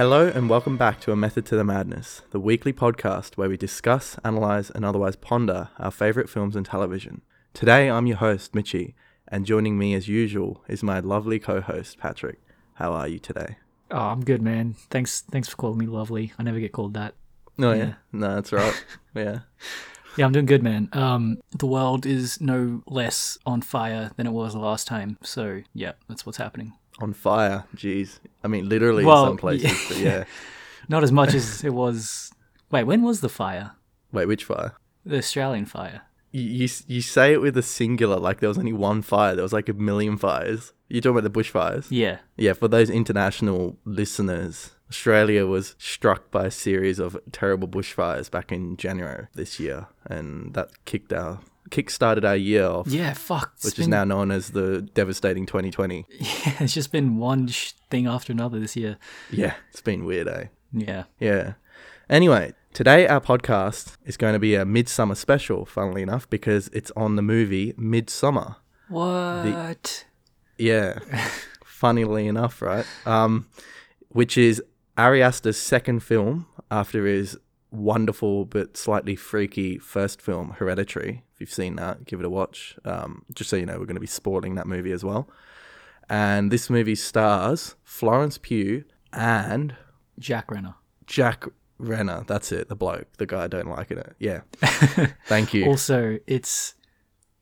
Hello, and welcome back to A Method to the Madness, the weekly podcast where we discuss, analyze, and otherwise ponder our favourite films and television. Today, I'm your host, Mitchy, and joining me as usual is my lovely co host, Patrick. How are you today? Oh, I'm good, man. Thanks, thanks for calling me lovely. I never get called that. Oh, yeah. Yeah. No, that's right. yeah. Yeah, I'm doing good, man. Um, the world is no less on fire than it was the last time. So, yeah, that's what's happening. On fire. Jeez. I mean, literally Well, in some places, but yeah. Not as much as it was. Wait, when was the fire? Wait, which fire? The Australian fire. You, you, you say it with a singular, like there was only one fire. There was like a million fires. You're talking about the bushfires? Yeah. Yeah, for those international listeners, Australia was struck by a series of terrible bushfires back in January this year, and that kicked our kick-started our year off, Yeah, fuck. Which is now known as the devastating 2020. Yeah, it's just been one sh- thing after another this year. Yeah, it's been weird, eh? Yeah. Yeah. Anyway, today our podcast is going to be a midsummer special, funnily enough, because it's on the movie Midsommar. What? Yeah. Funnily enough, right? Um, which is Ari Aster's second film after his wonderful but slightly freaky first film, Hereditary. If you've seen that, give it a watch. Um, just so you know, we're going to be spoiling that movie as well. And this movie stars Florence Pugh and Jack Reynor. Jack Reynor. That's it, the bloke, the guy I don't like in it. Yeah. Thank you. Also, it's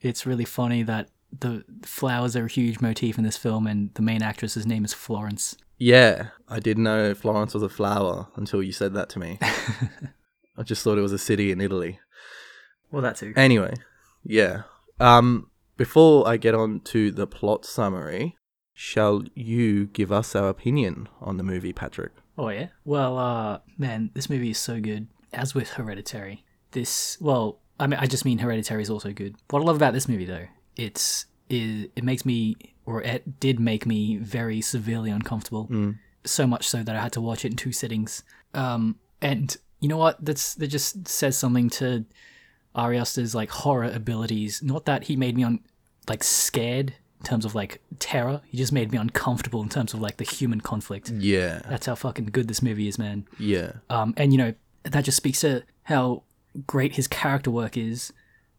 it's really funny that the flowers are a huge motif in this film, and the main actress's name is Florence. Yeah, I didn't know Florence was a flower until you said that to me. I just thought it was a city in Italy. Well, that too. Anyway, yeah. Um, before I get on to the plot summary, shall you give us our opinion on the movie, Patrick? Oh yeah. Well, uh, man, this movie is so good. As with Hereditary, this well, I mean, I just mean Hereditary is also good. What I love about this movie, though, it's it, it makes me, or it did make me very severely uncomfortable. So much so that I had to watch it in two sittings. Um, and you know what? That's that just says something to Ari Aster's like horror abilities. Not that he made me on like scared in terms of like terror. He just made me uncomfortable in terms of like the human conflict. Yeah, That's how fucking good this movie is, man. yeah, Um, and you know that just speaks to how great his character work is.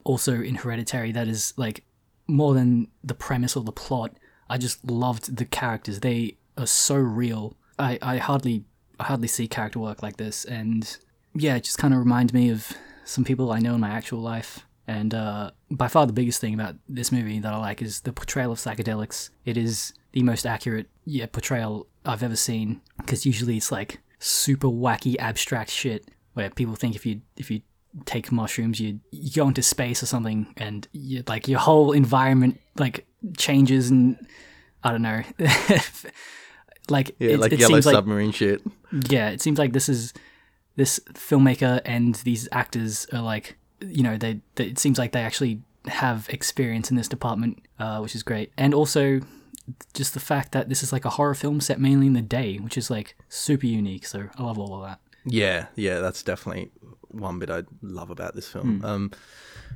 Also in Hereditary, that is like more than the premise or the plot. I just loved the characters. They are so real. I, I hardly I hardly see character work like this, and yeah, it just kind of reminds me of some people I know in my actual life. And uh, by far the biggest thing about this movie that I like is the portrayal of psychedelics. It is the most accurate yeah portrayal I've ever seen because usually it's like super wacky abstract shit where people think if you if you take mushrooms you, you go into space or something and you, like your whole environment like changes and I don't know like yeah, it, like it yellow seems like submarine shit. yeah, it seems like this is this filmmaker and these actors are like, you know, they, they it seems like they actually have experience in this department, uh, which is great. And also just the fact that this is like a horror film set mainly in the day, which is like super unique. So I love all of that. Yeah, yeah, that's definitely one bit I love about this film. Um,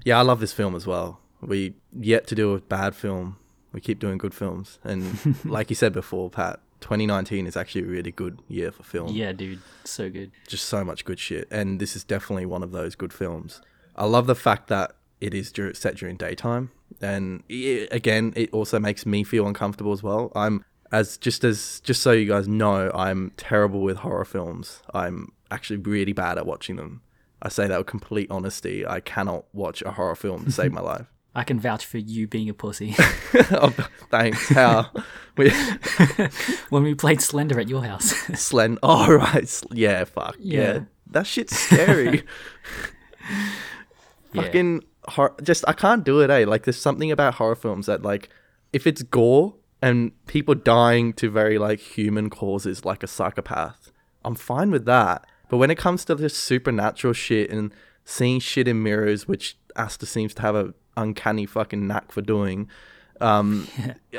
yeah, I love this film as well. We yet to do a bad film. We keep doing good films, and like you said before, Pat, 2019 is actually a really good year for film. Yeah, dude, so good. just so much good shit, and this is definitely one of those good films. I love the fact that it is set during daytime, and i again, it also makes me feel uncomfortable as well. I'm as just as just so you guys know, I'm terrible with horror films. I'm actually really bad at watching them. I say that with complete honesty. I cannot watch a horror film to save my life. I can vouch for you being a pussy. oh, thanks. How? We, when we played Slender at your house. Slen. Oh right. Yeah. Fuck. Yeah. Yeah. That shit's scary. Yeah. fucking hor- just I can't do it, eh? Like there's something about horror films that like if it's gore and people dying to very like human causes like a psychopath, I'm fine with that. But when it comes to this supernatural shit and seeing shit in mirrors, which Aster seems to have a uncanny fucking knack for doing, um,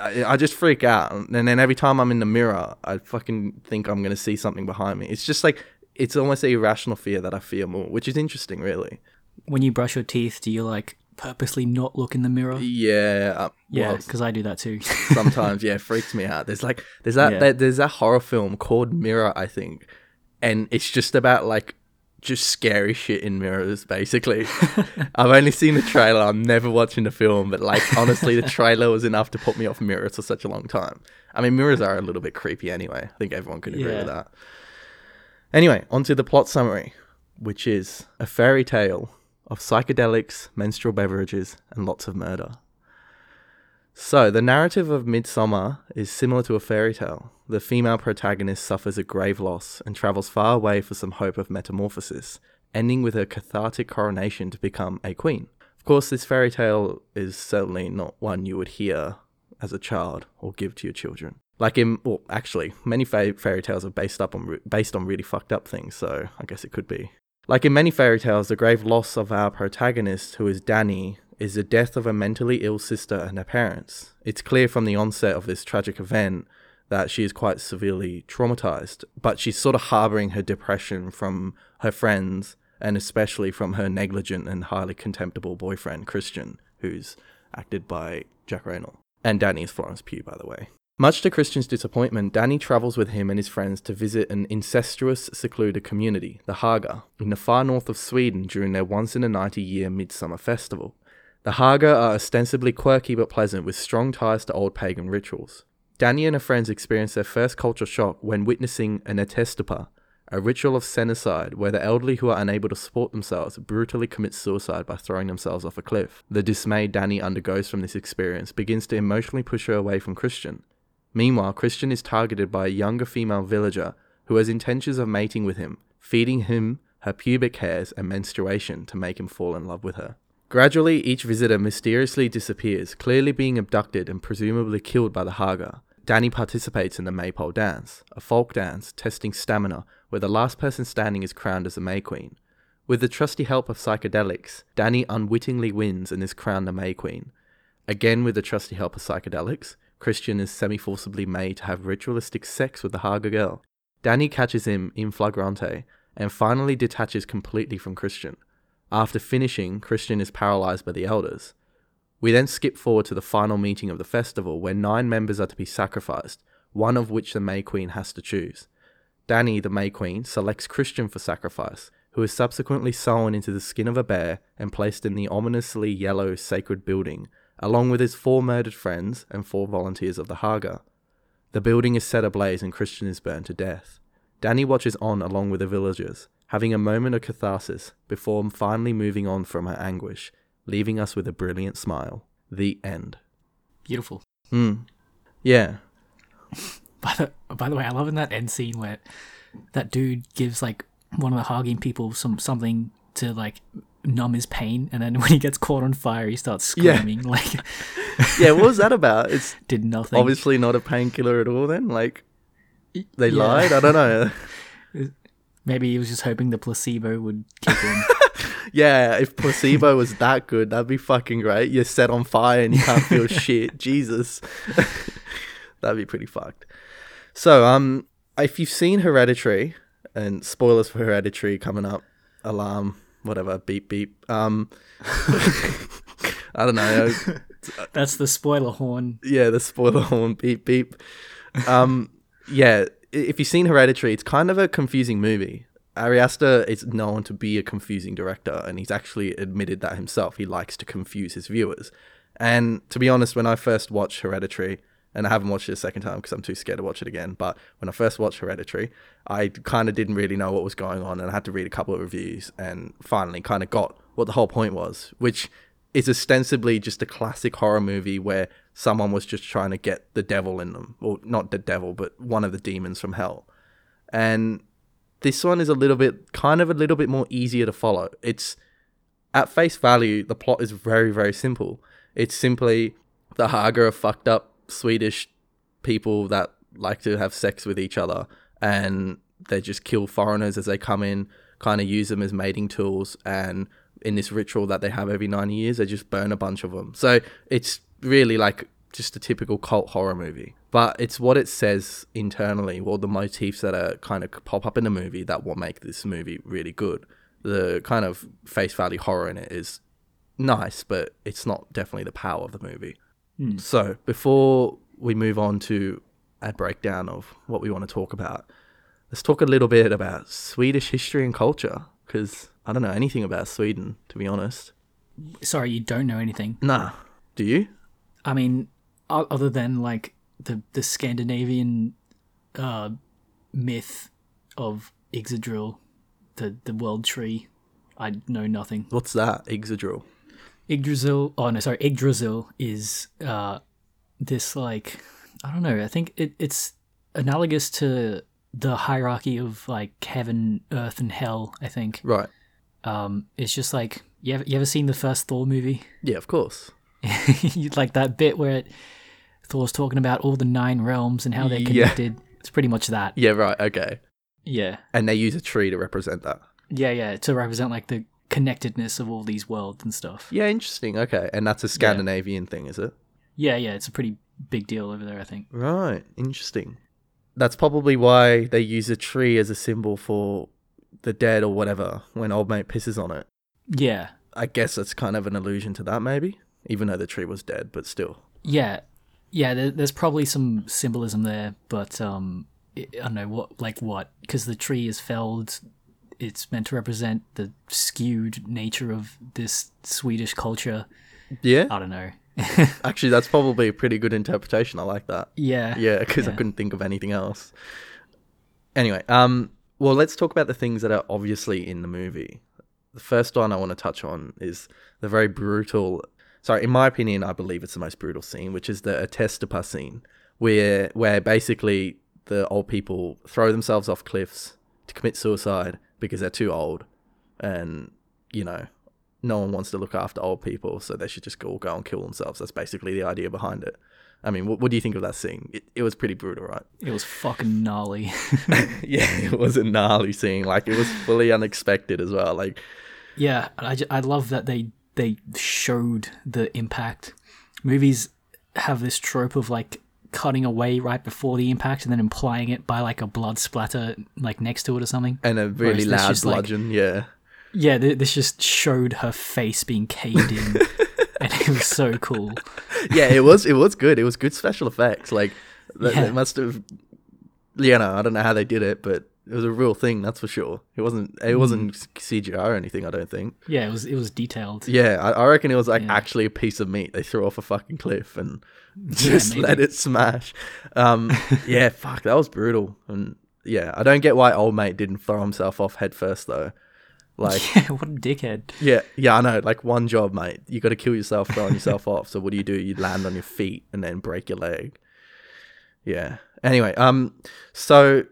I, I just freak out. And then every time I'm in the mirror, I fucking think I'm gonna see something behind me. It's just like it's almost an irrational fear that I feel more, which is interesting, really. when you brush your teeth, do you like purposely not look in the mirror. Yeah, uh, Yeah, well, because I do that too. sometimes yeah, it freaks me out. There's like there's that Yeah. there- there's that horror film called Mirror, I think, and it's just about like just scary shit in mirrors, basically. I've only seen the trailer. I'm never watching the film, but like honestly, the trailer was enough to put me off mirrors for such a long time. I mean, mirrors are a little bit creepy anyway. I think everyone could agree with that. Anyway, onto the plot summary, which is a fairy tale of psychedelics, menstrual beverages, and lots of murder. So, the narrative of Midsommar is similar to a fairy tale. The female protagonist suffers a grave loss and travels far away for some hope of metamorphosis, ending with her cathartic coronation to become a queen. Of course, this fairy tale is certainly not one you would hear as a child or give to your children. Like in, well, actually, many fa- fairy tales are based up on based on really fucked up things, so I guess it could be. Like in many fairy tales, the grave loss of our protagonist, who is Danny, is the death of a mentally ill sister and her parents. It's clear from the onset of this tragic event that she is quite severely traumatized, but she's sort of harboring her depression from her friends and especially from her negligent and highly contemptible boyfriend, Christian, who's acted by Jack Reynolds. And Danny is Florence Pugh, by the way. Much to Christian's disappointment, Danny travels with him and his friends to visit an incestuous, secluded community, the Hårga, in the far north of Sweden during their once in a 90 year midsummer festival. The Hårga are ostensibly quirky but pleasant with strong ties to old pagan rituals. Danny and her friends experience their first culture shock when witnessing an Ättestupa, a ritual of senicide where the elderly who are unable to support themselves brutally commit suicide by throwing themselves off a cliff. The dismay Danny undergoes from this experience begins to emotionally push her away from Christian. Meanwhile, Christian is targeted by a younger female villager who has intentions of mating with him, feeding him her pubic hairs and menstruation to make him fall in love with her. Gradually, each visitor mysteriously disappears, clearly being abducted and presumably killed by the Hårga. Danny participates in the Maypole dance, a folk dance testing stamina where the last person standing is crowned as a May Queen. With the trusty help of psychedelics, Danny unwittingly wins and is crowned the May Queen. Again, with the trusty help of psychedelics, Christian is semi forcibly made to have ritualistic sex with the Hårga girl. Danny catches him in flagrante and finally detaches completely from Christian. After finishing, Christian is paralyzed by the elders. We then skip forward to the final meeting of the festival where nine members are to be sacrificed, one of which the May Queen has to choose. Danny, the May Queen, selects Christian for sacrifice, who is subsequently sewn into the skin of a bear and placed in the ominously yellow sacred building, along with his four murdered friends and four volunteers of the Hårga. The building is set ablaze and Christian is burned to death. Danny watches on along with the villagers, having a moment of catharsis before finally moving on from her anguish, leaving us with a brilliant smile. The end. Beautiful. Hmm. Yeah. By the by the way, I love in that end scene where that dude gives like one of the Hagen people some something to like numb his pain, and then when he gets caught on fire, he starts Yeah. screaming like Yeah, what was that about? It's did nothing. obviously not a painkiller at all then. Like they Yeah. lied? I don't know. Maybe he was just hoping the placebo would kick in. Yeah, if placebo was that good, that'd be fucking great. You're set on fire and you can't feel shit. Jesus. that'd be pretty fucked. So, um, if you've seen Hereditary, and spoilers for Hereditary coming up, alarm, whatever, beep beep. Um, I don't know. That's the spoiler horn. yeah, the spoiler horn, beep beep. Um, yeah, if you've seen Hereditary, it's kind of a confusing movie. Ari Aster is known to be a confusing director, and he's actually admitted that himself. He likes to confuse his viewers. And to be honest, when I first watched Hereditary, and I haven't watched it a second time because I'm too scared to watch it again, but when I first watched Hereditary, I kind of didn't really know what was going on, and I had to read a couple of reviews, and finally kind of got what the whole point was, which is ostensibly just a classic horror movie where someone was just trying to get the devil in them, or not the devil, but one of the demons from hell. And this one is a little bit, kind of a little bit more easier to follow. It's at face value, the plot is very, very simple. It's simply the Hårga are fucked up Swedish people that like to have sex with each other, and they just kill foreigners as they come in, kind of use them as mating tools, and in this ritual that they have every 90 years, they just burn a bunch of them. So it's really like just a typical cult horror movie. But it's what it says internally, or the motifs that are kind of pop up in the movie that will make this movie really good. The kind of face value horror in it is nice, but it's not definitely the power of the movie. Hmm. So before we move on to a breakdown of what we want to talk about, let's talk a little bit about Swedish history and culture because I don't know anything about Sweden to be honest. Sorry, you don't know anything. Nah, do you? I mean, other than like the the Scandinavian uh, myth of Ixodril, the the world tree, I know nothing. What's that? Ixodril. Yggdrasil. Oh no, sorry. Yggdrasil is uh, this like I don't know. I think it, it's analogous to the hierarchy of like heaven, earth, and hell. I think Right. um, it's just like you ever, you ever seen the first Thor movie? Yeah, of course. Like that bit where it, Thor's talking about all the nine realms and how they're Yeah. connected. It's pretty much that. Yeah, right. Okay. Yeah, And they use a tree to represent that. yeah, yeah. To represent like the connectedness of all these worlds and stuff. Yeah, interesting. Okay. And that's a Scandinavian thing, is it? Yeah, yeah. It's a pretty big deal over there. I think. Right. Interesting. That's probably why they use a tree as a symbol for the dead or whatever when old mate pisses on it. Yeah, I guess that's kind of an allusion to that, maybe, even though the tree was dead, but still. Yeah, yeah. There, there's probably some symbolism there, but um, I don't know what, like what, because the tree is felled. It's meant to represent the skewed nature of this Swedish culture. Yeah. I don't know. Actually, that's probably a pretty good interpretation. I like that. yeah, Yeah, because I couldn't think of anything else. Anyway, um, well, let's talk about the things that are obviously in the movie. The first one I want to touch on is the very brutal. Sorry, in my opinion, I believe it's the most brutal scene, which is the Ättestupa scene, where where basically the old people throw themselves off cliffs to commit suicide because they're too old, and you know, no one wants to look after old people, so they should just go go and kill themselves. That's basically the idea behind it. I mean, what, what do you think of that scene? It, it was pretty brutal, right? it was fucking gnarly. yeah, it was a gnarly scene. Like it was fully unexpected as well. Like yeah, I, I love that they they showed the impact. Movies have this trope of like cutting away right before the impact and then implying it by like a blood splatter like next to it or something. and a really Whereas loud just, like- yeah, Yeah, th- this just showed her face being caved in, and it was so cool. yeah. It was it was good. It was good special effects. Like Yeah. they must have. You know, I don't know how they did it, but it was a real thing. That's for sure. It wasn't. It wasn't CGI or anything. I don't think. Yeah, it was it was detailed. Yeah, I, I reckon it was like Yeah. actually a piece of meat they threw off a fucking cliff and just maybe. let it smash. Um, yeah, fuck, that was brutal. And yeah, I don't get why old mate didn't throw himself off head first though. Like, Yeah, what a dickhead. yeah, yeah, I know. Like one job, mate. You got to kill yourself throwing yourself off. So what do you do? You land on your feet and then break your leg. Yeah. Anyway, um, so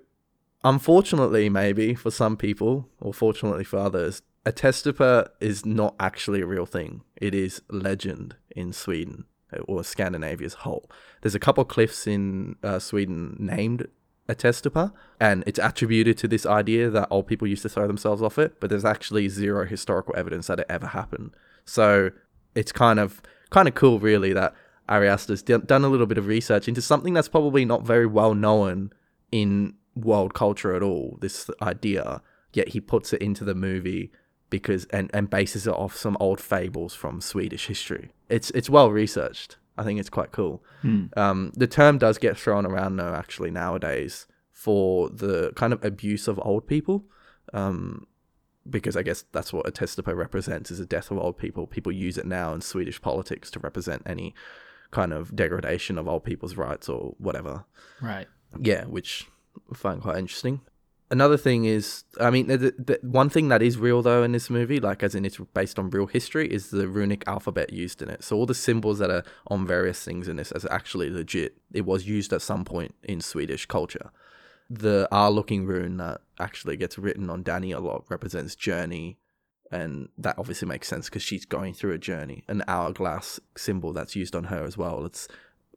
unfortunately, maybe for some people, or fortunately for others, Ättestupa is not actually a real thing. It is legend in Sweden or Scandinavia as whole. There's a couple cliffs in uh, Sweden named Ättestupa, and it's attributed to this idea that old people used to throw themselves off it, but there's actually zero historical evidence that it ever happened. So it's kind of kind of cool, really, that Ari Aster's done a little bit of research into something that's probably not very well known in world culture at all. This idea, yet he puts it into the movie because and, and bases it off some old fables from Swedish history. It's it's well researched. I think it's quite cool. Um, the term does get thrown around though, actually nowadays for the kind of abuse of old people. Um, because I guess that's what Ättestupa represents is the death of old people. People use it now in Swedish politics to represent any kind of degradation of old people's rights or whatever. Right. Yeah, which I find quite interesting. Another thing is, I mean, the, the, one thing that is real though in this movie, like as in it's based on real history, is the runic alphabet used in it. So all the symbols that are on various things in this is actually legit. It was used at some point in Swedish culture. The R-looking rune that actually gets written on Danny a lot represents journey, and that obviously makes sense because she's going through a journey. An hourglass symbol that's used on her as well. It's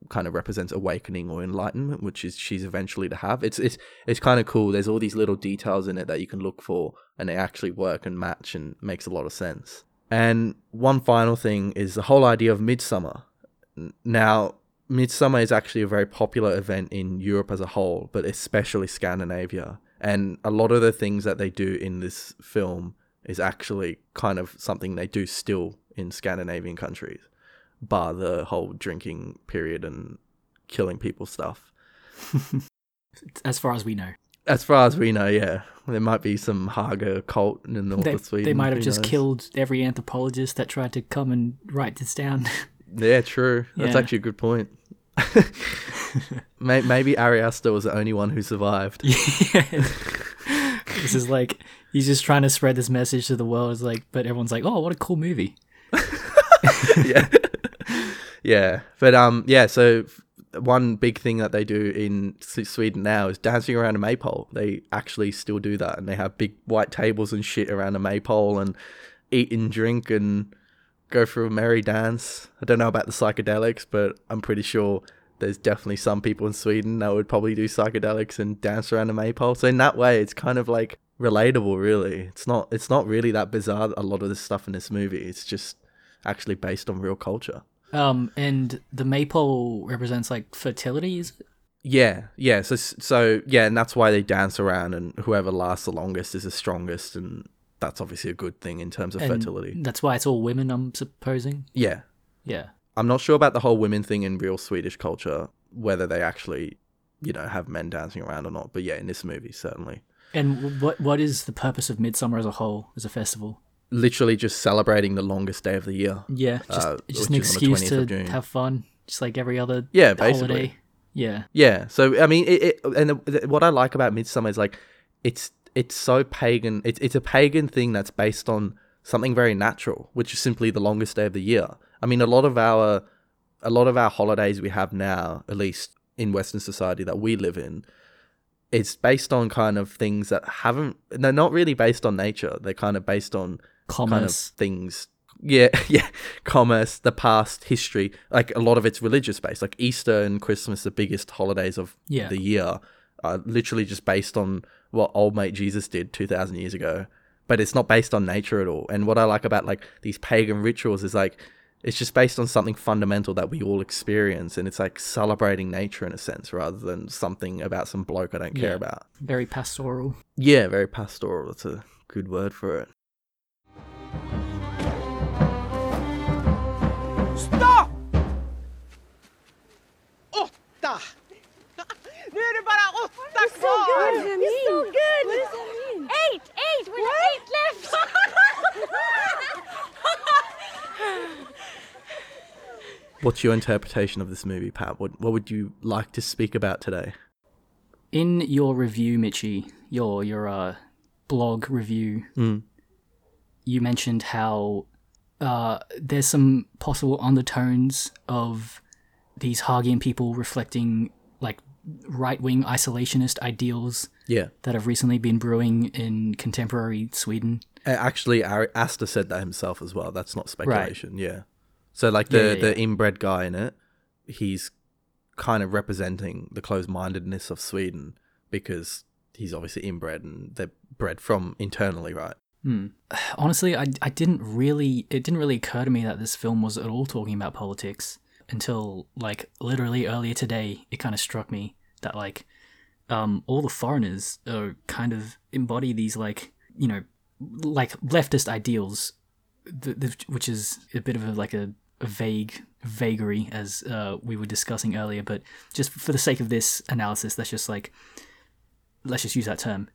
kind of represents awakening or enlightenment, which is she's eventually to have. It's it's it's kind of cool. There's all these little details in it that you can look for, and they actually work and match, and makes a lot of sense. And one final thing is the whole idea of midsummer. Now, midsummer is actually a very popular event in Europe as a whole, but especially Scandinavia. And a lot of the things that they do in this film is actually kind of something they do still in Scandinavian countries, bar the whole drinking period and killing people stuff. As far as we know, As far as we know, yeah, there might be some Hårga cult in the north they, of Sweden. they might have just knows? killed every anthropologist that tried to come and write this down. Yeah, true. That's Yeah. actually a good point. May- Maybe Ari Aster was the only one who survived. Yeah. this is like he's just trying to spread this message to the world. It's like, but everyone's like, "Oh, what a cool movie!" yeah. Yeah. But um yeah, so one big thing that they do in Sweden now is dancing around a maypole. They actually still do that and they have big white tables and shit around a maypole and eat and drink and go for a merry dance. I don't know about the psychedelics, but I'm pretty sure there's definitely some people in Sweden that would probably do psychedelics and dance around a maypole. So in that way, it's kind of like relatable, really. It's not. It's not really that bizarre. A lot of this stuff in this movie. It's just actually based on real culture. Um, and the maypole represents like fertility. Is it? Yeah, yeah. So, so yeah, and that's why they dance around, and whoever lasts the longest is the strongest, and that's obviously a good thing in terms of And fertility. That's why it's all women. I'm supposing. Yeah, Yeah. I'm not sure about the whole women thing in real Swedish culture, whether they actually, you know, have men dancing around or not. But yeah, in this movie, certainly. And what what is the purpose of Midsummer as a whole as a festival? Literally just celebrating the longest day of the year. Yeah, just Uh, just an is on the excuse to have fun, just like every other Yeah, basically. holiday. Yeah, Yeah. So I mean, it, it and the, the- what I like about Midsummer is like it's it's so pagan. It's it's a pagan thing that's based on something very natural, which is simply the longest day of the year. I mean, a lot of our a lot of our holidays we have now, at least in Western society that we live in, it's based on kind of things that haven't. They're not really based on nature. They're kind of based on kind of commerce. things. Yeah, yeah, commerce, the past, history. Like a lot of it's religious based. Like Easter and Christmas, the biggest holidays of Yeah. the year, are literally just based on what old mate Jesus did two thousand years ago. But it's not based on nature at all. And what I like about like these pagan rituals is like it's just based on something fundamental that we all experience, and it's like celebrating nature in a sense, rather than something about some bloke I don't care Yeah. about. Very pastoral. Yeah, very pastoral. That's a good word for it. Åtta kvar! You're so good. What does that mean? Eight, eight. We're eight left. What's your interpretation of this movie, Pat? What what would you like to speak about today? In your review, Mitchy, your your uh, blog review, Mm. you mentioned how uh, there's some possible undertones of these Hagian people reflecting like right wing isolationist ideals Yeah. that have recently been brewing in contemporary Sweden. Uh, Actually, Aster said that himself as well. That's not speculation. Yeah. So like the Yeah, yeah, the inbred guy in it, he's kind of representing the closed-mindedness of Sweden because he's obviously inbred and they're bred from internally, right? honestly I, I didn't really it didn't really occur to me that this film was at all talking about politics until like literally earlier today it kind of struck me that like um all the foreigners are kind of embody these like you know like leftist ideals which is a bit of a like a, a vague vagary as uh, we were discussing earlier but just for the sake of this analysis let's just like let's just use that term.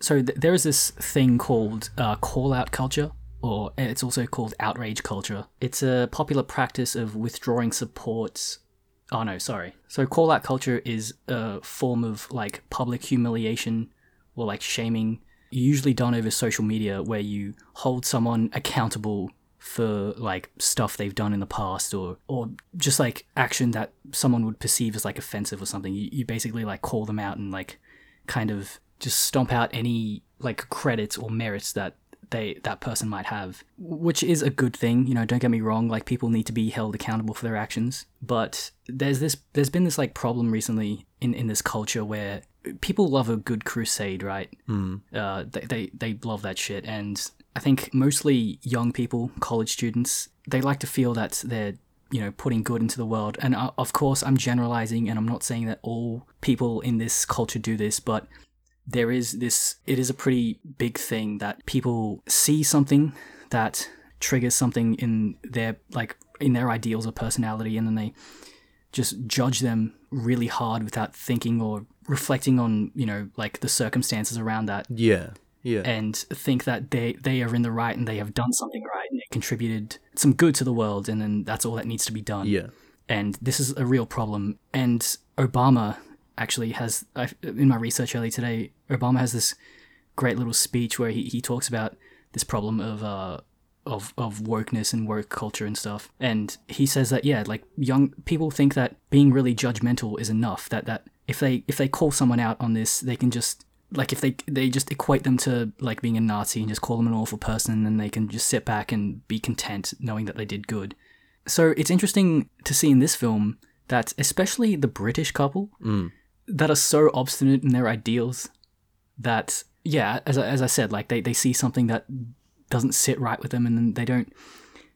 So th- there is this thing called uh, call out culture or it's also called outrage culture. It's a popular practice of withdrawing support. Oh no sorry. So call out culture is a form of like public humiliation or like shaming usually done over social media where you hold someone accountable for like stuff they've done in the past or or just like action that someone would perceive as like offensive or something. You, you basically like call them out and like kind of just stomp out any like credits or merits that they that person might have which is a good thing you know don't get me wrong like people need to be held accountable for their actions. But there's this there's been this like problem recently in in this culture where people love a good crusade right? Uh they, they they love that shit. And i think mostly young people college students they like to feel that they're you know putting good into the world. And uh, of course i'm generalizing and i'm not saying that all people in this culture do this but there is this it is a pretty big thing that people see something that triggers something in their like in their ideals or personality, and then they just judge them really hard without thinking or reflecting on you know like the circumstances around that Yeah. Yeah. and think that they they are in the right and they have done something right and they contributed some good to the world and then that's all that needs to be done yeah. and this is a real problem and obama actually has I, in my research earlier today obama has this great little speech where he, he talks about this problem of uh of of wokeness and woke culture and stuff. And he says that yeah like young people think that being really judgmental is enough that that if they if they call someone out on this they can just like if they they just equate them to like being a nazi and just call them an awful person and they can just sit back and be content knowing that they did good. So it's interesting to see in this film that especially the British couple that are so obstinate in their ideals that yeah, as I, as I said, like they, they see something that doesn't sit right with them and then they don't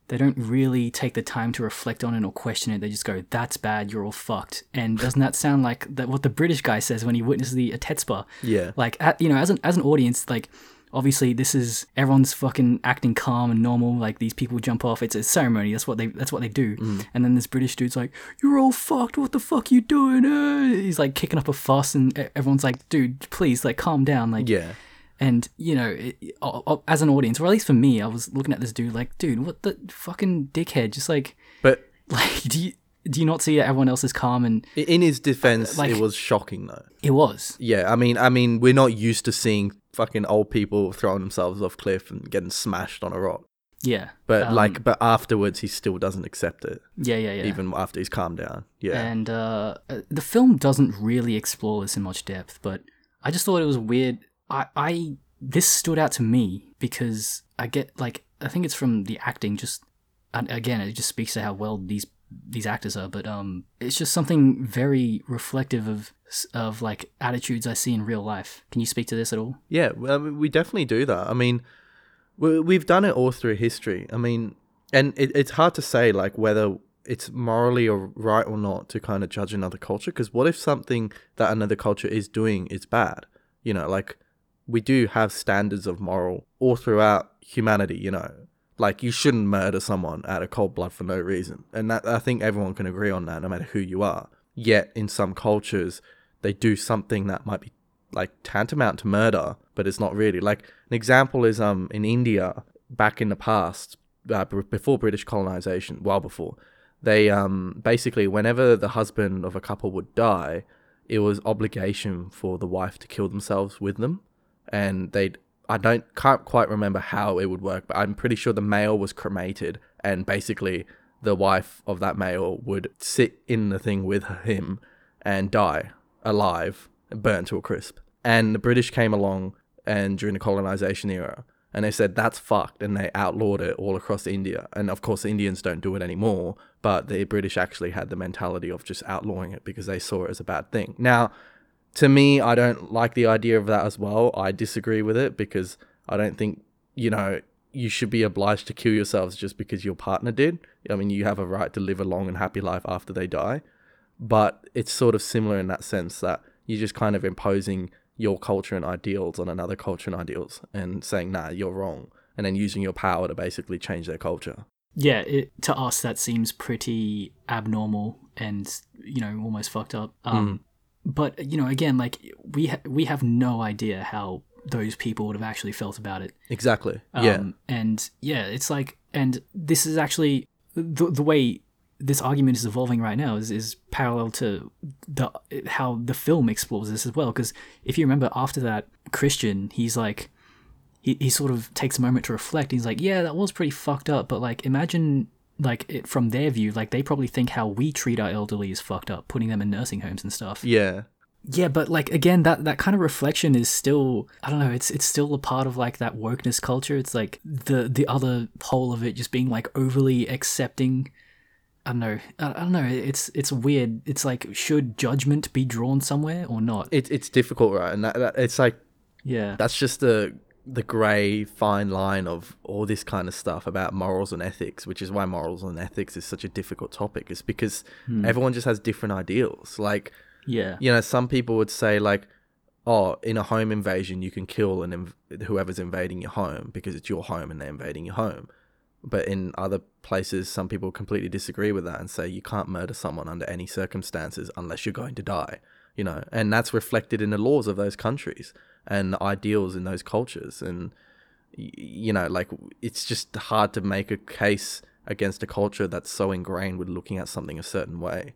they don't really take the time to reflect on it or question it. They just go, "That's bad. You're all fucked." And doesn't that sound like that what the British guy says when he witnesses the Ättestupa? Yeah. Like, at, you know, as an as an audience, like obviously this is everyone's fucking acting calm and normal. Like these people jump off. It's a ceremony. That's what they that's what they do. Mm. And then this British dude's like, "You're all fucked. What the fuck you doing?" Uh? He's like kicking up a fuss, and everyone's like, "Dude, please, like, calm down." Like, Yeah. and you know, it, as an audience, or at least for me, I was looking at this dude like, "Dude, what the fucking dickhead?" Just like, But like, do you do you not see that everyone else is calm? And in his defense, like- it was shocking though. it was. Yeah, I mean, I mean, we're not used to seeing fucking old people throwing themselves off cliff and getting smashed on a rock. Yeah. But Um, like, but afterwards, he still doesn't accept it, Yeah, yeah, yeah. even after he's calmed down. Yeah, And uh, uh, the film doesn't really explore this in much depth, but I just thought it was weird. I, I this stood out to me because I get like I think it's from the acting. Just and again, it just speaks to how well these these actors are. But um, it's just something very reflective of of like attitudes I see in real life. Can you speak to this at all? yeah, we definitely do that. I mean, we, we've done it all through history. I mean, and it, it's hard to say like whether it's morally or right or not to kind of judge another culture because what if something that another culture is doing is bad? You know, like we do have standards of moral all throughout humanity. You know, like you shouldn't murder someone out of cold blood for no reason, and that I think everyone can agree on that, no matter who you are. Yet in some cultures, they do something that might be like tantamount to murder, but it's not really. Like an example is um in India back in the past, uh, before British colonization, well before, they um basically whenever the husband of a couple would die, it was obligation for the wife to kill themselves with them, and they'd I don't can't quite remember how it would work, but I'm pretty sure the male was cremated, and basically the wife of that male would sit in the thing with him and die alive, burnt to a crisp. And the British came along and during the colonization era, and they said that's fucked, and they outlawed it all across India. And of course, the Indians don't do it anymore, but the British actually had the mentality of just outlawing it because they saw it as a bad thing. Now, to me, I don't like the idea of that as well. I disagree with it because I don't think, you know, you should be obliged to kill yourselves just because your partner did. I mean, you have a right to live a long and happy life after they die. But it's sort of similar in that sense that you're just kind of imposing your culture and ideals on another culture and ideals and saying, nah, you're wrong. And then using your power to basically change their culture. Yeah, it, to us that seems pretty abnormal and you know almost fucked up. Um, But you know, again, like we ha- we have no idea how those people would have actually felt about it. Exactly. Um, yeah. And yeah, it's like, and this is actually the the way this argument is evolving right now is, is parallel to the how the film explores this as well. Because if you remember, after that, Christian, he's like, he, he sort of takes a moment to reflect. He's like, yeah, that was pretty fucked up, but like, imagine like it from their view, like they probably think how we treat our elderly is fucked up, putting them in nursing homes and stuff. Yeah. Yeah, but like again, that that kind of reflection is still I don't know, it's it's still a part of like that wokeness culture. It's like the the other pole of it just being like overly accepting. I don't know. I, I don't know. It's it's weird. It's like should judgment be drawn somewhere or not? It, it's difficult, right? And that, that, it's like, Yeah. that's just the the gray fine line of all this kind of stuff about morals and ethics which is why morals and ethics is such a difficult topic is because hmm. everyone just has different ideals like yeah. you know some people would say like oh in a home invasion you can kill and inv- whoever's invading your home because it's your home and they're invading your home But in other places, some people completely disagree with that and say you can't murder someone under any circumstances unless you're going to die. You know, and that's reflected in the laws of those countries and ideals in those cultures. And you know, like it's just hard to make a case against a culture that's so ingrained with looking at something a certain way.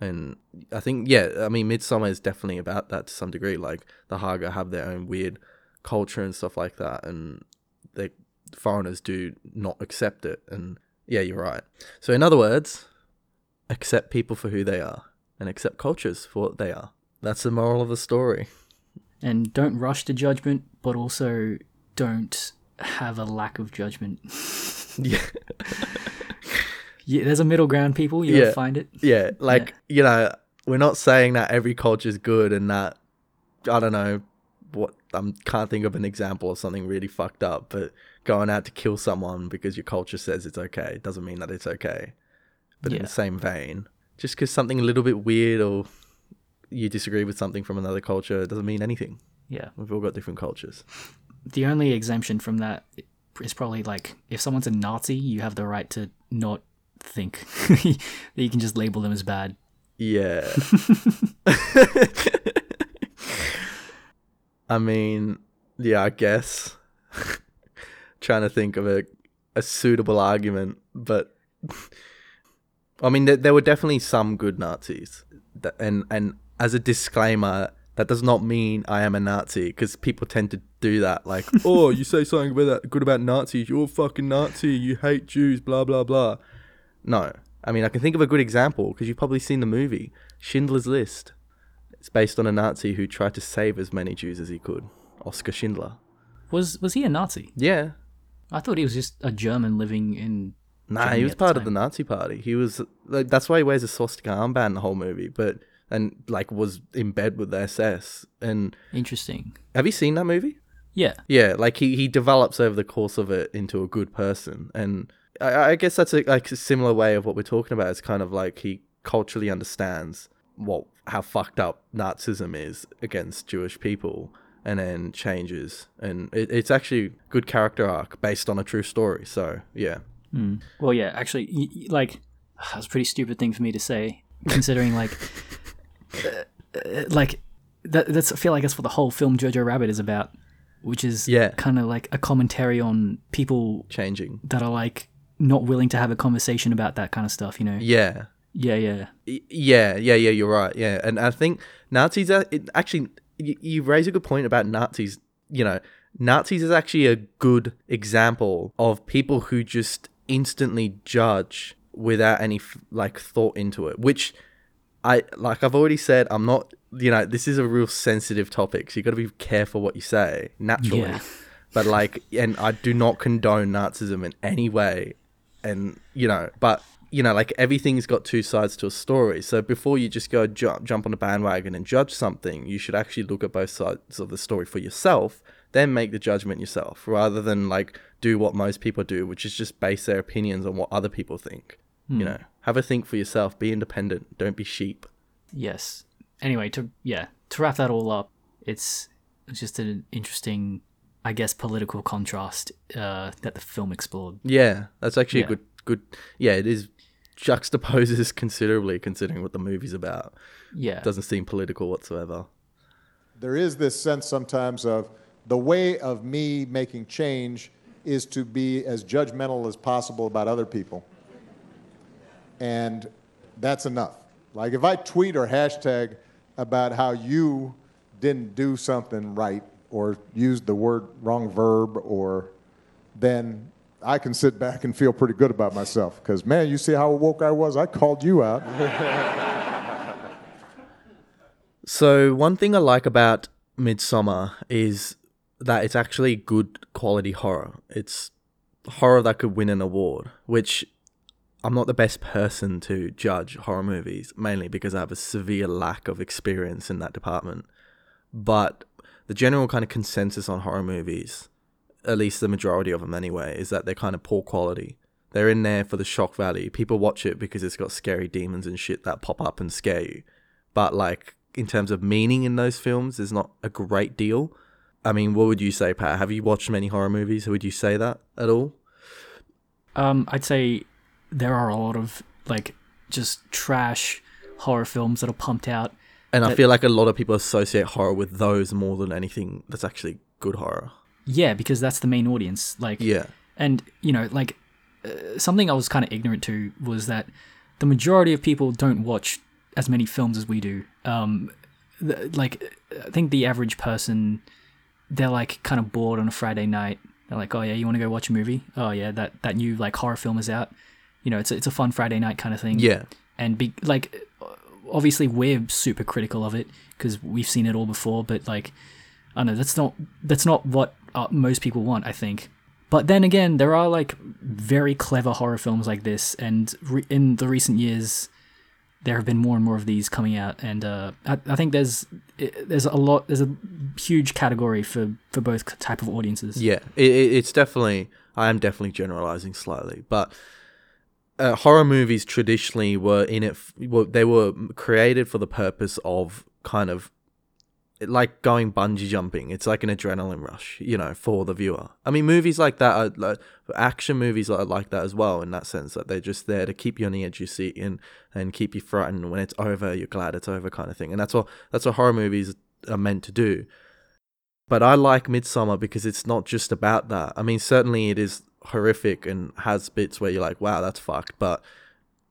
And I think, yeah, I mean, Midsommar is definitely about that to some degree. Like the Hårga have their own weird culture and stuff like that, and they foreigners do not accept it. And yeah, you're right. So in other words, accept people for who they are and accept cultures for what they are. That's the moral of the story. And don't rush to judgment, but also don't have a lack of judgment. Yeah. Yeah, there's a middle ground, people. You Yeah. find it. Yeah, like you know, we're not saying that every culture is good and that I don't know what I can't think of an example of something really fucked up, but going out to kill someone because your culture says it's okay doesn't mean that it's okay. But in the same vein, just because something a little bit weird or you disagree with something from another culture it doesn't mean anything. Yeah. We've all got different cultures. The only exemption from that is probably like if someone's a Nazi, you have the right to not think that you can just label them as bad. Yeah. I mean, yeah, I guess. Trying to think of a, a suitable argument, but I mean, there, there were definitely some good Nazis, and and as a disclaimer, that does not mean I am a Nazi because people tend to do that. Like, oh, you say something about that, good about Nazis, you're a fucking Nazi, you hate Jews, blah blah blah. No, I mean I can think of a good example because you've probably seen the movie Schindler's List. It's based on a Nazi who tried to save as many Jews as he could, Oscar Schindler. Was was he a Nazi? Yeah, I thought he was just a German living in. Nah, Germany he was part of the. Nazi party. He was like that's why he wears a swastika armband the whole movie, but and like was in bed with the SS. And Interesting. have you seen that movie? Yeah. Yeah, like he, he develops over the course of it into a good person, and I, I guess that's a, like a similar way of what we're talking about. It's kind of like he culturally understands what how fucked up Nazism is against Jewish people, and then changes, and it, it's actually a good character arc based on a true story. So yeah, hmm. Well, yeah. Actually, y- y- like that's a pretty stupid thing for me to say, considering like, Uh, like that. That's I feel like that's what the whole film Jojo Rabbit is about, which is Yeah. kind of like a commentary on people changing. that are like not willing to have a conversation about that kind of stuff. You know? Yeah, Yeah. Yeah. Yeah, yeah, yeah, you're right. Yeah, and I think Nazis are it, actually. You, you raise a good point about Nazis. You know, Nazis is actually a good example of people who just instantly judge without any f- like thought into it. Which I like. I've already said I'm not. You know, this is a real sensitive topic, so you got to be careful what you say. Naturally, Yeah. but like, and I do not condone Nazism in any way and you know but you know like everything's got two sides to a story so before you just go jump jump on a bandwagon and judge something you should actually look at both sides of the story for yourself then make the judgment yourself rather than like do what most people do which is just base their opinions on what other people think you know have a think for yourself be independent don't be sheep Yes. Anyway, to yeah, to wrap that all up, it's it's just an interesting, I guess, political contrast uh, that the film explored. yeah that's actually Yeah. a good good yeah it is juxtaposes considerably considering what the movie's about Yeah. it doesn't seem political whatsoever There is this sense sometimes of the way of me making change is to be as judgmental as possible about other people. And that's enough. Like if I tweet or hashtag about how you didn't do something right or used the word wrong verb or then I can sit back and feel pretty good about myself because man, you see how woke I was? I called you out. So one thing I like about Midsommar is that it's actually good quality horror. It's horror that could win an award, which I'm not the best person to judge horror movies, mainly because I have a severe lack of experience in that department. But the general kind of consensus on horror movies, at least the majority of them anyway, is that they're kind of poor quality. They're in there for the shock value. People watch it because it's got scary demons and shit that pop up and scare you. But like in terms of meaning in those films, there's not a great deal. I mean, what would you say, Pat? Have you watched many horror movies? Would you say that at all? Um, I'd say there are a lot of like just trash horror films that are pumped out. And I feel like a lot of people associate horror with those more than anything that's actually good horror. Yeah, because that's the main audience. Like, Yeah. and you know, like uh, something I was kind of ignorant to was that the majority of people don't watch as many films as we do. Um, th- like, I think the average person, they're like kind of bored on a Friday night. They're like, "Oh yeah, you want to go watch a movie? Oh yeah, that that new like horror film is out." You know, it's a, it's a fun Friday night kind of thing. Yeah. and be like obviously we're super critical of it because we've seen it all before but like i don't know that's not that's not what uh, most people want i think but then again there are like very clever horror films like this and re- in the recent years there have been more and more of these coming out and uh, I, I think there's there's a lot there's a huge category for for both type of audiences Yeah, it, it, it's definitely. I am definitely generalizing slightly, but uh, horror movies traditionally were in it. f- Well, they were created for the purpose of kind of like going bungee jumping. It's like an adrenaline rush, you know, for the viewer. I mean, movies like that are like action movies are like that as well. In that sense, that they're just there to keep you on the edge of your seat and and keep you frightened. When it's over, you're glad it's over, kind of thing. And that's what that's what horror movies are meant to do. But I like Midsommar because it's not just about that. I mean, certainly it is horrific and has bits where you're like, wow, that's fucked. But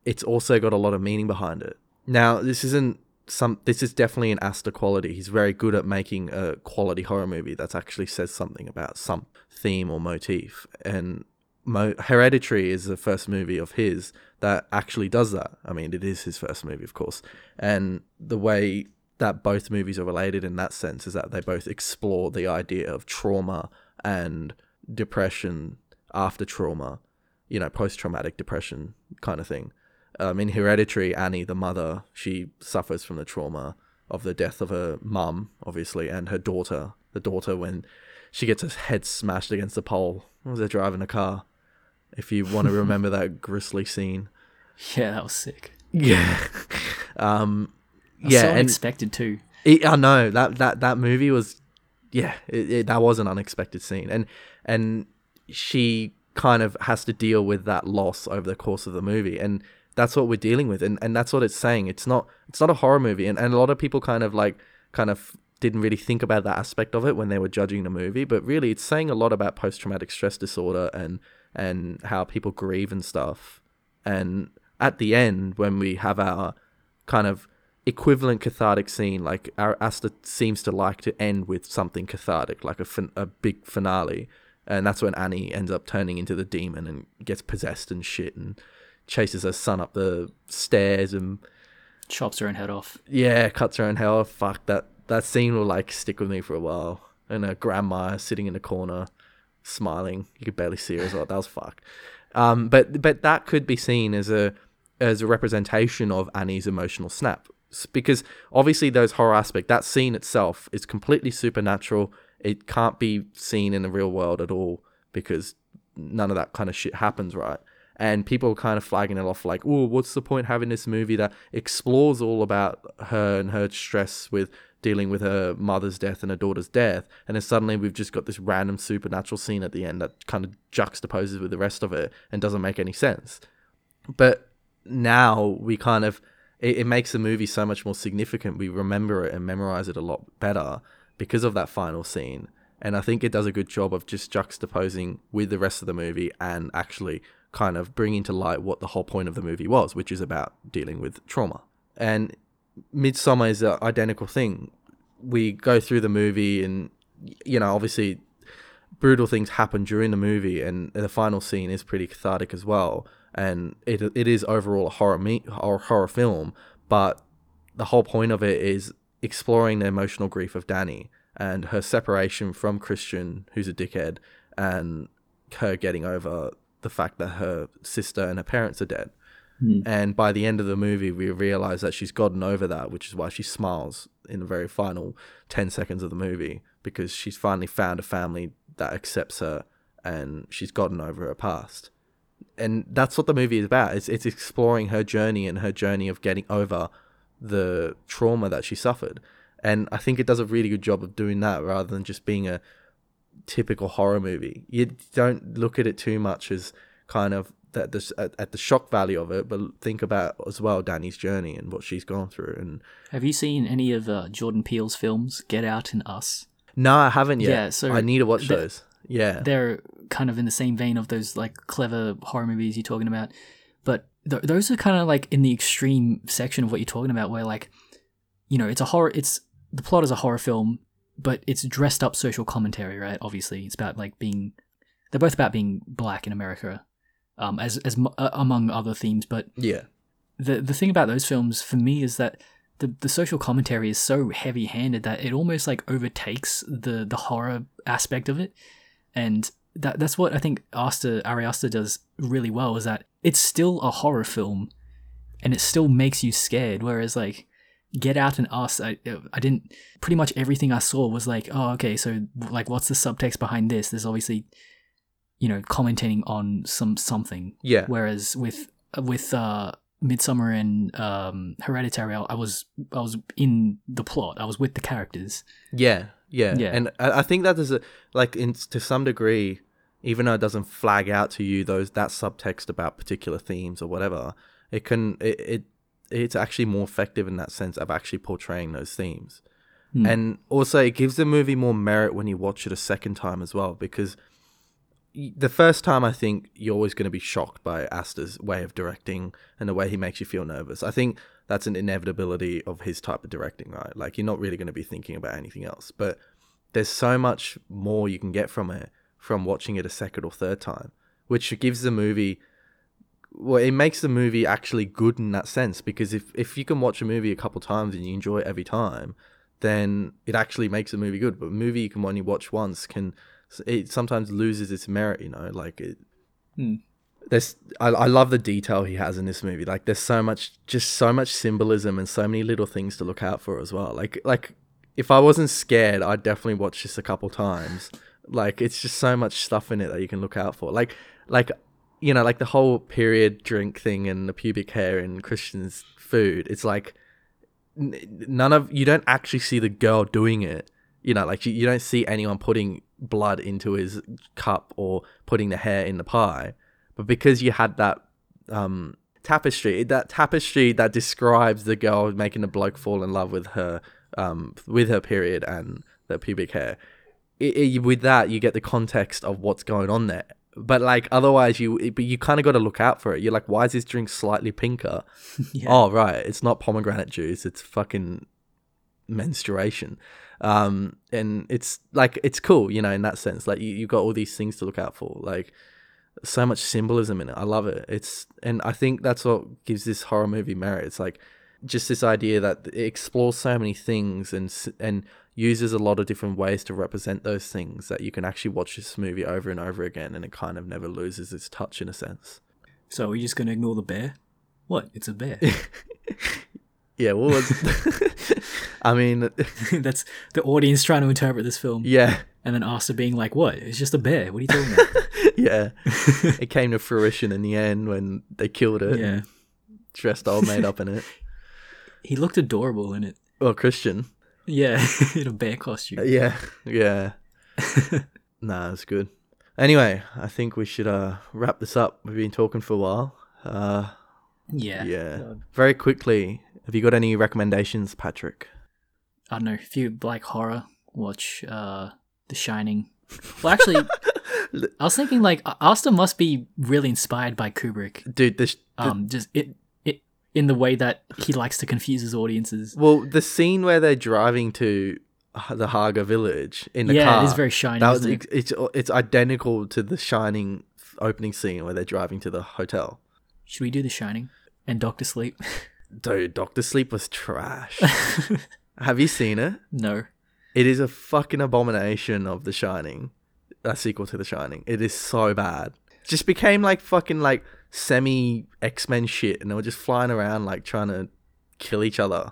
it's also got a lot of meaning behind it. Now, this isn't some. This is definitely an Aster quality. He's very good at making a quality horror movie that actually says something about some theme or motif. And Mo- Hereditary is the first movie of his that actually does that. I mean, it is his first movie, of course. And the way that both movies are related in that sense is that they both explore the idea of trauma and depression after trauma, you know, post traumatic depression kind of thing. Um, in Hereditary, Annie, the mother, she suffers from the trauma of the death of her mum, obviously, and her daughter. The daughter, when she gets her head smashed against the pole, as they're driving a car. If you want to remember that grisly scene. yeah that was sick Yeah. um, yeah, so unexpected too it, I know that that that movie was, yeah, it, it, that was an unexpected scene, and and she kind of has to deal with that loss over the course of the movie, and that's what we're dealing with, and and that's what it's saying. It's not it's not a horror movie, and and a lot of people kind of like kind of didn't really think about that aspect of it when they were judging the movie, but really it's saying a lot about post traumatic stress disorder and and how people grieve and stuff, and at the end when we have our kind of equivalent cathartic scene. Like our Aster seems to like to end with something cathartic, like a fin- a big finale, and that's when Annie ends up turning into the demon and gets possessed and shit and chases her son up the stairs and chops her own head off yeah, cuts her own head off. Fuck that that scene will like stick with me for a while. And her grandma sitting in the corner, smiling. You could barely see her as well. That was fuck. Um, but but that could be seen as a as a representation of Annie's emotional snap, because obviously those horror aspect that scene itself is completely supernatural. It can't be seen in the real world at all because none of that kind of shit happens, right? And people are kind of flagging it off like, oh, what's the point having this movie that explores all about her and her stress with dealing with her mother's death and her daughter's death, and then suddenly we've just got this random supernatural scene at the end that kind of juxtaposes with the rest of it and doesn't make any sense. But now we kind of it, it makes the movie so much more significant. We remember it and memorize it a lot better because of that final scene. And I think it does a good job of just juxtaposing with the rest of the movie and actually kind of bringing to light what the whole point of the movie was, which is about dealing with trauma. And Midsommar is an identical thing. We go through the movie, and you know, obviously, brutal things happen during the movie, and the final scene is pretty cathartic as well. And it it is overall a horror me or horror film, but the whole point of it is exploring the emotional grief of Danny and her separation from Christian, who's a dickhead, and her getting over the fact that her sister and her parents are dead. Hmm. And by the end of the movie, we realize that she's gotten over that, which is why she smiles in the very final 10 seconds of the movie, because she's finally found a family that accepts her and she's gotten over her past. And that's what the movie is about. It's, it's exploring her journey and her journey of getting over the trauma that she suffered. And I think it does a really good job of doing that rather than just being a typical horror movie. You don't look at it too much as kind of that this at, at the shock value of it, but think about as well Danny's journey and what she's gone through. And Have you seen any of uh, Jordan Peele's films, Get Out and Us? no, I haven't yet. Yeah, so I need to watch those. Yeah, They're kind of in the same vein of those like clever horror movies you're talking about, but th- those are kind of like in the extreme section of what you're talking about, where like, you know, it's a horror. It's the plot is a horror film, but it's dressed up social commentary, right? Obviously, it's about like being. They're both about being black in America, um, as as uh, among other themes, but yeah, the the thing about those films for me is that the the social commentary is so heavy handed that it almost like overtakes the the horror aspect of it, and that that's what I think Aster Ari Aster does really well is that it's still a horror film, and it still makes you scared. Whereas like Get Out and Us, I I didn't pretty much everything I saw was like oh okay so like what's the subtext behind this? There's obviously you know commenting on some something yeah, Whereas with with uh, Midsommar and um, Hereditary, I, I was I was in the plot. I was with the characters. yeah, yeah, Yeah. And I, I think that is a like in to some degree, even though it doesn't flag out to you those that subtext about particular themes or whatever, it can it, it it's actually more effective in that sense of actually portraying those themes. Hmm. And also, it gives the movie more merit when you watch it a second time as well, because the first time I think you're always going to be shocked by Aster's way of directing and the way he makes you feel nervous. I think that's an inevitability of his type of directing, right? Like you're not really going to be thinking about anything else, but there's so much more you can get from it from watching it a second or third time, which gives the movie well, it makes the movie actually good in that sense because if if you can watch a movie a couple times and you enjoy it every time, then it actually makes a movie good. But a movie you can only watch once can it sometimes loses its merit, you know, like it. Hmm. There's I, I love the detail he has in this movie. Like there's so much just so much symbolism and so many little things to look out for as well. Like like if I wasn't scared, I'd definitely watch this a couple times. Like it's just so much stuff in it that you can look out for. Like like you know, like the whole period drink thing and the pubic hair and Christian's food. It's like none of you don't actually see the girl doing it. You know, like you, you don't see anyone putting blood into his cup or putting the hair in the pie. But because you had that um, tapestry, that tapestry that describes the girl making the bloke fall in love with her, um, with her period and the pubic hair. It, it, with that, you get the context of what's going on there. But like otherwise, you but you kind of got to look out for it. You're like, why is this drink slightly pinker? Oh right, it's not pomegranate juice. It's fucking menstruation. Um, and it's like it's cool, you know, in that sense. Like you you got all these things to look out for. Like so much symbolism in it. I love it. It's and I think that's what gives this horror movie merit. It's like just this idea that it explores so many things and and uses a lot of different ways to represent those things that you can actually watch this movie over and over again and it kind of never loses its touch in a sense. So are we just gonna ignore the bear? What? It's a bear. Yeah, what was I mean, That's the audience trying to interpret this film, yeah. and then Aster being like, "What? It's just a bear. What are you talking about?" yeah. it came to fruition in the end when they killed it. yeah, Dressed all made up in it. he looked adorable in it. Well, Christian. Yeah, in a bear costume. Yeah. Yeah. nah, it's good. Anyway, I think we should uh wrap this up. We've been talking for a while. Uh Yeah. yeah. Very quickly, have you got any recommendations, Patrick? I don't know. If you like horror, watch uh, The Shining. Well, actually, I was thinking like Aster must be really inspired by Kubrick. Dude, this Um, just it in the way that he likes to confuse his audiences. well, the scene where they're driving to the Hårga village in the Yeah, car. Yeah, it is very Shining, That was it? it's oh, it's identical to the Shining opening scene where they're driving to the hotel. Should we do The Shining and Doctor Sleep? Dude, Doctor Sleep was trash. Have you seen it? no. It is a fucking abomination of The Shining, a sequel to The Shining. It is so bad. Just became like fucking like semi X Men shit, and they were just flying around like trying to kill each other.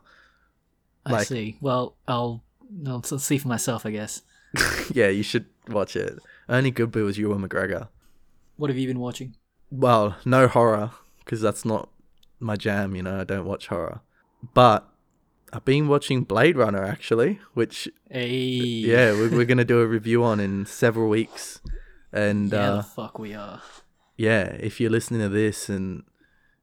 I see. Well, I'll I'll see for myself, I guess. yeah, you should watch it. Only good bit was Ewan McGregor. What have you been watching? Well, no horror because that's not my jam. You know, I don't watch horror. But I've been watching Blade Runner actually, which Hey. yeah, we're, we're gonna do a review on in several weeks. And Yeah, uh, the fuck we are. Yeah, if you're listening to this and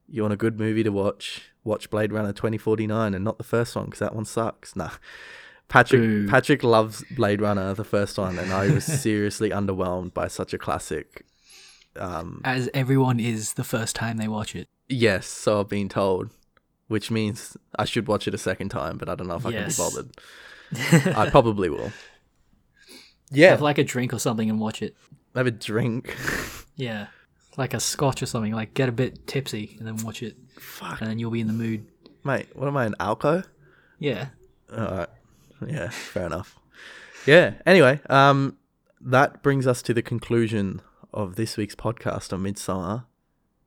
you want a good movie to watch, watch Blade Runner 2049 and not the first one because that one sucks. Nah. Patrick Boo. Patrick loves Blade Runner, the first one, and I was seriously underwhelmed by such a classic. Um, As everyone is the first time they watch it. yes, so I've been told, which means I should watch it a second time, but I don't know if Yes. I can be bothered. I probably will. Yeah, Have like a drink or something and watch it. have a drink. Yeah. Like a scotch or something. Like get a bit tipsy and then watch it. Fuck, And then you'll be in the mood. mate. What am I, an alco? Yeah. All right. Yeah, fair enough. Yeah. Anyway, um, that brings us to the conclusion of this week's podcast on Midsommar.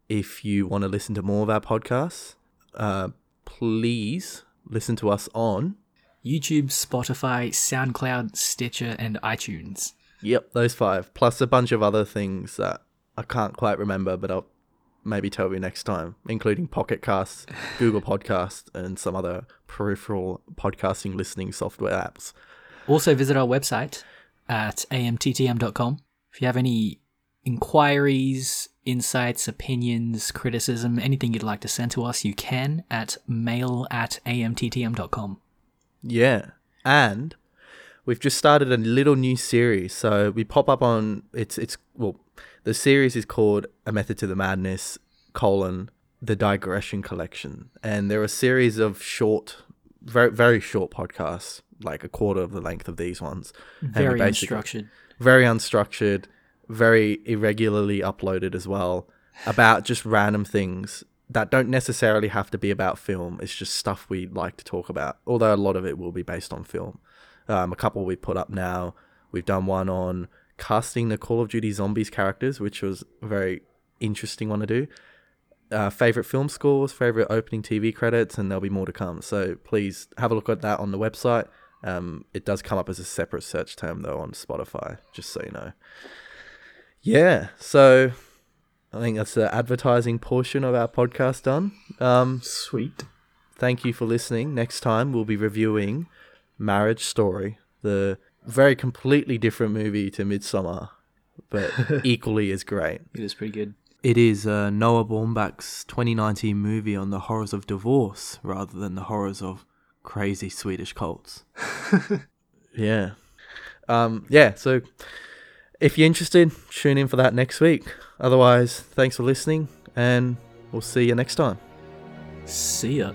If you want to listen to more of our podcasts, uh, please listen to us on. YouTube, Spotify, SoundCloud, Stitcher, and iTunes. Yep, those five, plus a bunch of other things that I can't quite remember, but I'll maybe tell you next time, including Pocket Casts, Google Podcast, and some other peripheral podcasting listening software apps. Also, visit our website at amttm.com. If you have any inquiries, insights, opinions, criticism, anything you'd like to send to us, you can at mail at amttm.com. Yeah. And we've just started a little new series. So we pop up on it's it's well the series is called A Method to the Madness colon the digression collection. And there are a series of short very very short podcasts, like a quarter of the length of these ones. Very unstructured. very unstructured, very irregularly uploaded as well, about just random things that don't necessarily have to be about film. It's just stuff we like to talk about, although a lot of it will be based on film. Um, a couple we put up now. We've done one on casting the Call of Duty Zombies characters, which was a very interesting one to do. Uh, favorite film scores, favorite opening TV credits, and there'll be more to come. So please have a look at that on the website. Um, it does come up as a separate search term though on Spotify, just so you know. Yeah, so I think that's the advertising portion of our podcast done. Um, Sweet. thank you for listening. Next time we'll be reviewing Marriage Story, the very completely different movie to Midsommar, but equally as great. It is pretty good. It is uh, Noah Baumbach's 2019 movie on the horrors of divorce rather than the horrors of crazy Swedish cults. yeah. Um, yeah, so if you're interested, tune in for that next week. Otherwise, thanks for listening, and we'll see you next time. See ya.